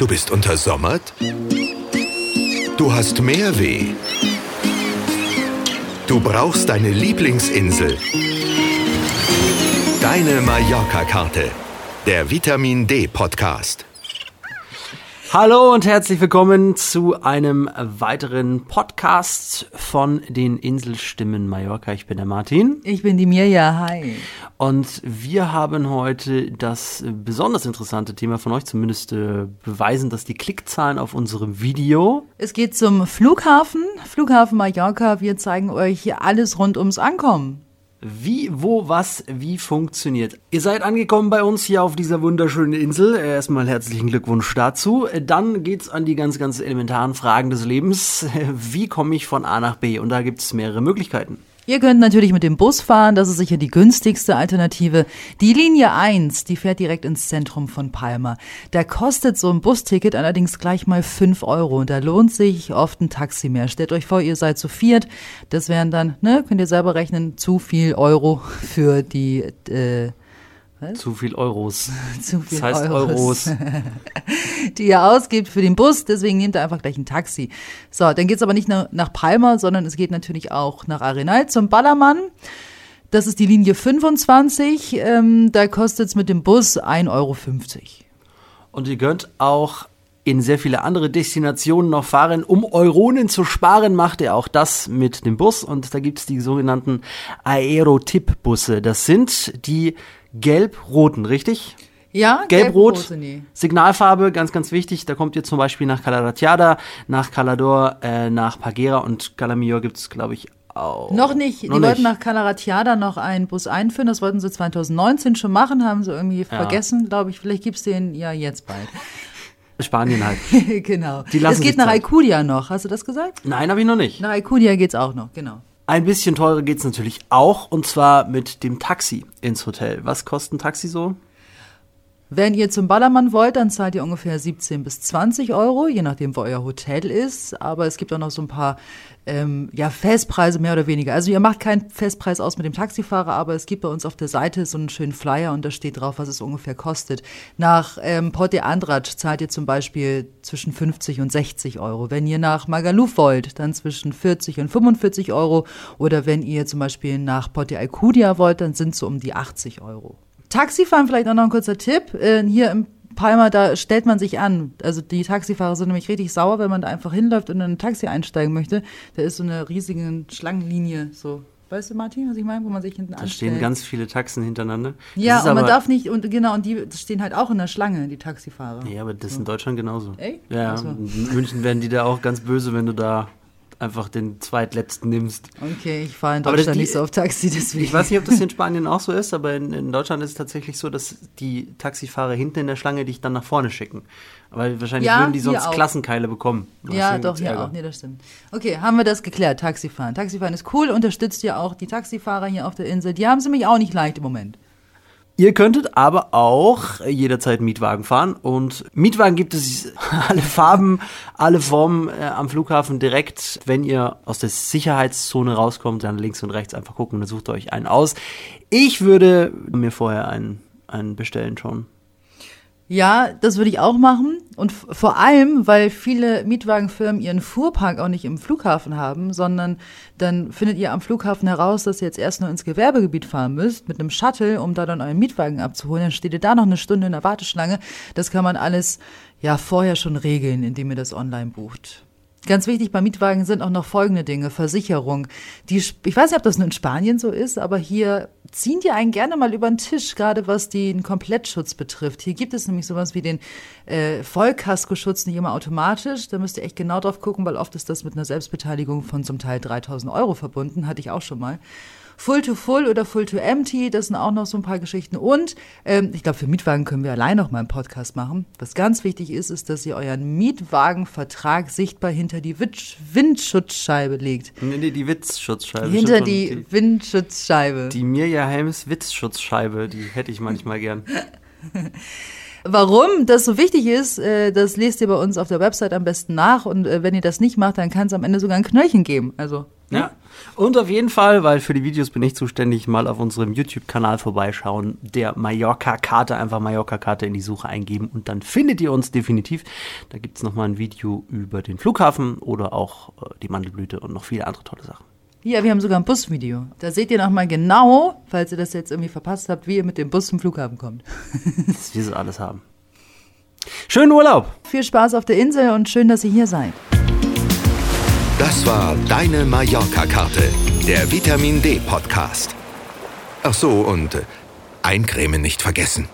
Du bist untersommert? Du hast Mehrweh? Du brauchst deine Lieblingsinsel? Deine Mallorca-Karte. Der Vitamin D-Podcast. Hallo und herzlich willkommen zu einem weiteren Podcast von den Inselstimmen Mallorca. Ich bin der Martin. Ich bin die Mirja, hi. Und wir haben heute das besonders interessante Thema von euch, zumindest äh, beweisen, dass die Klickzahlen auf unserem Video. Es geht zum Flughafen, Flughafen Mallorca. Wir zeigen euch hier alles rund ums Ankommen wie, wo, was, wie funktioniert. Ihr seid angekommen bei uns hier auf dieser wunderschönen Insel. Erstmal herzlichen Glückwunsch dazu. Dann geht's an die ganz, ganz elementaren Fragen des Lebens. Wie komme ich von A nach B? Und da gibt's mehrere Möglichkeiten. Ihr könnt natürlich mit dem Bus fahren, das ist sicher die günstigste Alternative. Die Linie 1, die fährt direkt ins Zentrum von Palma. Da kostet so ein Busticket allerdings gleich mal 5 Euro und da lohnt sich oft ein Taxi mehr. Stellt euch vor, ihr seid zu viert, das wären dann, ne, könnt ihr selber rechnen, zu viel Euro für die äh, was? Zu viel Euros. Zu viel das heißt Euros. Euros. die ihr ausgibt für den Bus, deswegen nehmt ihr einfach gleich ein Taxi. So, dann geht's aber nicht nach, nach Palma, sondern es geht natürlich auch nach Arenal zum Ballermann. Das ist die Linie 25. Ähm, da kostet es mit dem Bus 1,50 Euro. Und ihr könnt auch in sehr viele andere Destinationen noch fahren. Um Euronen zu sparen, macht er auch das mit dem Bus. Und da gibt's die sogenannten Aerotip-Busse. Das sind die gelb-roten, richtig? Ja, gelb-rot. Gelb Signalfarbe, ganz, ganz wichtig. Da kommt ihr zum Beispiel nach Calaratiada, nach Calador, äh, nach Pagera und Calamillor gibt es, glaube ich, auch. Noch nicht. Noch die wollten nach Calaratiada noch einen Bus einführen. Das wollten sie 2019 schon machen, haben sie irgendwie ja. vergessen, glaube ich. Vielleicht gibt es den ja jetzt bald. Spanien halt. genau. Es geht nach Alcudia noch. Hast du das gesagt? Nein, habe ich noch nicht. Nach Alcudia geht es auch noch, genau. Ein bisschen teurer geht es natürlich auch, und zwar mit dem Taxi ins Hotel. Was kostet ein Taxi so? Wenn ihr zum Ballermann wollt, dann zahlt ihr ungefähr 17 bis 20 Euro, je nachdem, wo euer Hotel ist. Aber es gibt auch noch so ein paar ähm, ja, Festpreise mehr oder weniger. Also ihr macht keinen Festpreis aus mit dem Taxifahrer, aber es gibt bei uns auf der Seite so einen schönen Flyer und da steht drauf, was es ungefähr kostet. Nach ähm, Porte Andrat zahlt ihr zum Beispiel zwischen 50 und 60 Euro. Wenn ihr nach Magaluf wollt, dann zwischen 40 und 45 Euro. Oder wenn ihr zum Beispiel nach Porte Alcudia wollt, dann sind es so um die 80 Euro. Taxifahren vielleicht auch noch ein kurzer Tipp. Äh, hier im Palma, da stellt man sich an. Also die Taxifahrer sind nämlich richtig sauer, wenn man da einfach hinläuft und in ein Taxi einsteigen möchte. Da ist so eine riesige Schlangenlinie so. Weißt du, Martin, was ich meine, wo man sich hinten Da anstellt? stehen ganz viele Taxen hintereinander. Das ja, und man darf nicht, und genau, und die stehen halt auch in der Schlange, die Taxifahrer. Ja, aber das ist in Deutschland genauso. Ey? Ja, Also. in München werden die da auch ganz böse, wenn du da einfach den zweitletzten nimmst. Okay, ich fahre in das- Deutschland die- nicht so auf Taxi, deswegen. Ich weiß nicht, ob das in Spanien auch so ist, aber in, in Deutschland ist es tatsächlich so, dass die Taxifahrer hinten in der Schlange dich dann nach vorne schicken. Weil wahrscheinlich Ja, würden die sonst auch. Klassenkeile bekommen. Ja, doch, Ärger. auch. Nee, das stimmt. Okay, haben wir das geklärt. Taxifahren. Taxifahren ist cool, unterstützt ja auch die Taxifahrer hier auf der Insel. Die haben es nämlich auch nicht leicht im Moment. Ihr könntet aber auch jederzeit Mietwagen fahren und Mietwagen gibt es alle Farben, alle Formen äh, am Flughafen direkt. Wenn ihr aus der Sicherheitszone rauskommt, dann links und rechts einfach gucken und dann sucht euch einen aus. Ich würde mir vorher einen, einen bestellen schon. Ja, das würde ich auch machen. Und vor allem, weil viele Mietwagenfirmen ihren Fuhrpark auch nicht im Flughafen haben, sondern dann findet ihr am Flughafen heraus, dass ihr jetzt erst nur ins Gewerbegebiet fahren müsst mit einem Shuttle, um da dann euren Mietwagen abzuholen. Dann steht ihr da noch eine Stunde in der Warteschlange. Das kann man alles ja vorher schon regeln, indem ihr das online bucht. Ganz wichtig bei Mietwagen sind auch noch folgende Dinge. Versicherung. Die, ich weiß nicht, ob das nur in Spanien so ist, aber hier ziehen die einen gerne mal über den Tisch, gerade was den Komplettschutz betrifft. Hier gibt es nämlich sowas wie den äh, Vollkaskoschutz nicht immer automatisch. Da müsst ihr echt genau drauf gucken, weil oft ist das mit einer Selbstbeteiligung von zum Teil 3000 Euro verbunden. Hatte ich auch schon mal. Full to Full oder Full to Empty, das sind auch noch so ein paar Geschichten. Und ähm, ich glaube, für Mietwagen können wir allein noch mal einen Podcast machen. Was ganz wichtig ist, ist, dass ihr euren Mietwagenvertrag sichtbar hinter die Witsch- Windschutzscheibe legt. Nee, nee, die Witzschutzscheibe. hinter die, schon. Windschutzscheibe. die, die Mirja Helms Witzschutzscheibe, die hätte ich manchmal gern. Warum das so wichtig ist, äh, das lest ihr bei uns auf der Website am besten nach. Und äh, wenn ihr das nicht macht, dann kann es am Ende sogar ein Knöllchen geben. Also Ja. Und auf jeden Fall, weil für die Videos bin ich zuständig, mal auf unserem YouTube-Kanal vorbeischauen, der Mallorca-Karte, einfach Mallorca-Karte in die Suche eingeben und dann findet ihr uns definitiv. Da gibt es nochmal ein Video über den Flughafen oder auch äh, die Mandelblüte und noch viele andere tolle Sachen. Ja, wir haben sogar ein Busvideo. Da seht ihr nochmal genau, falls ihr das jetzt irgendwie verpasst habt, wie ihr mit dem Bus zum Flughafen kommt. dass wir so alles haben. Schönen Urlaub! Viel Spaß auf der Insel und schön, dass ihr hier seid. Das war deine Mallorca-Karte, der Vitamin D-Podcast. Ach so, und äh, eincremen nicht vergessen.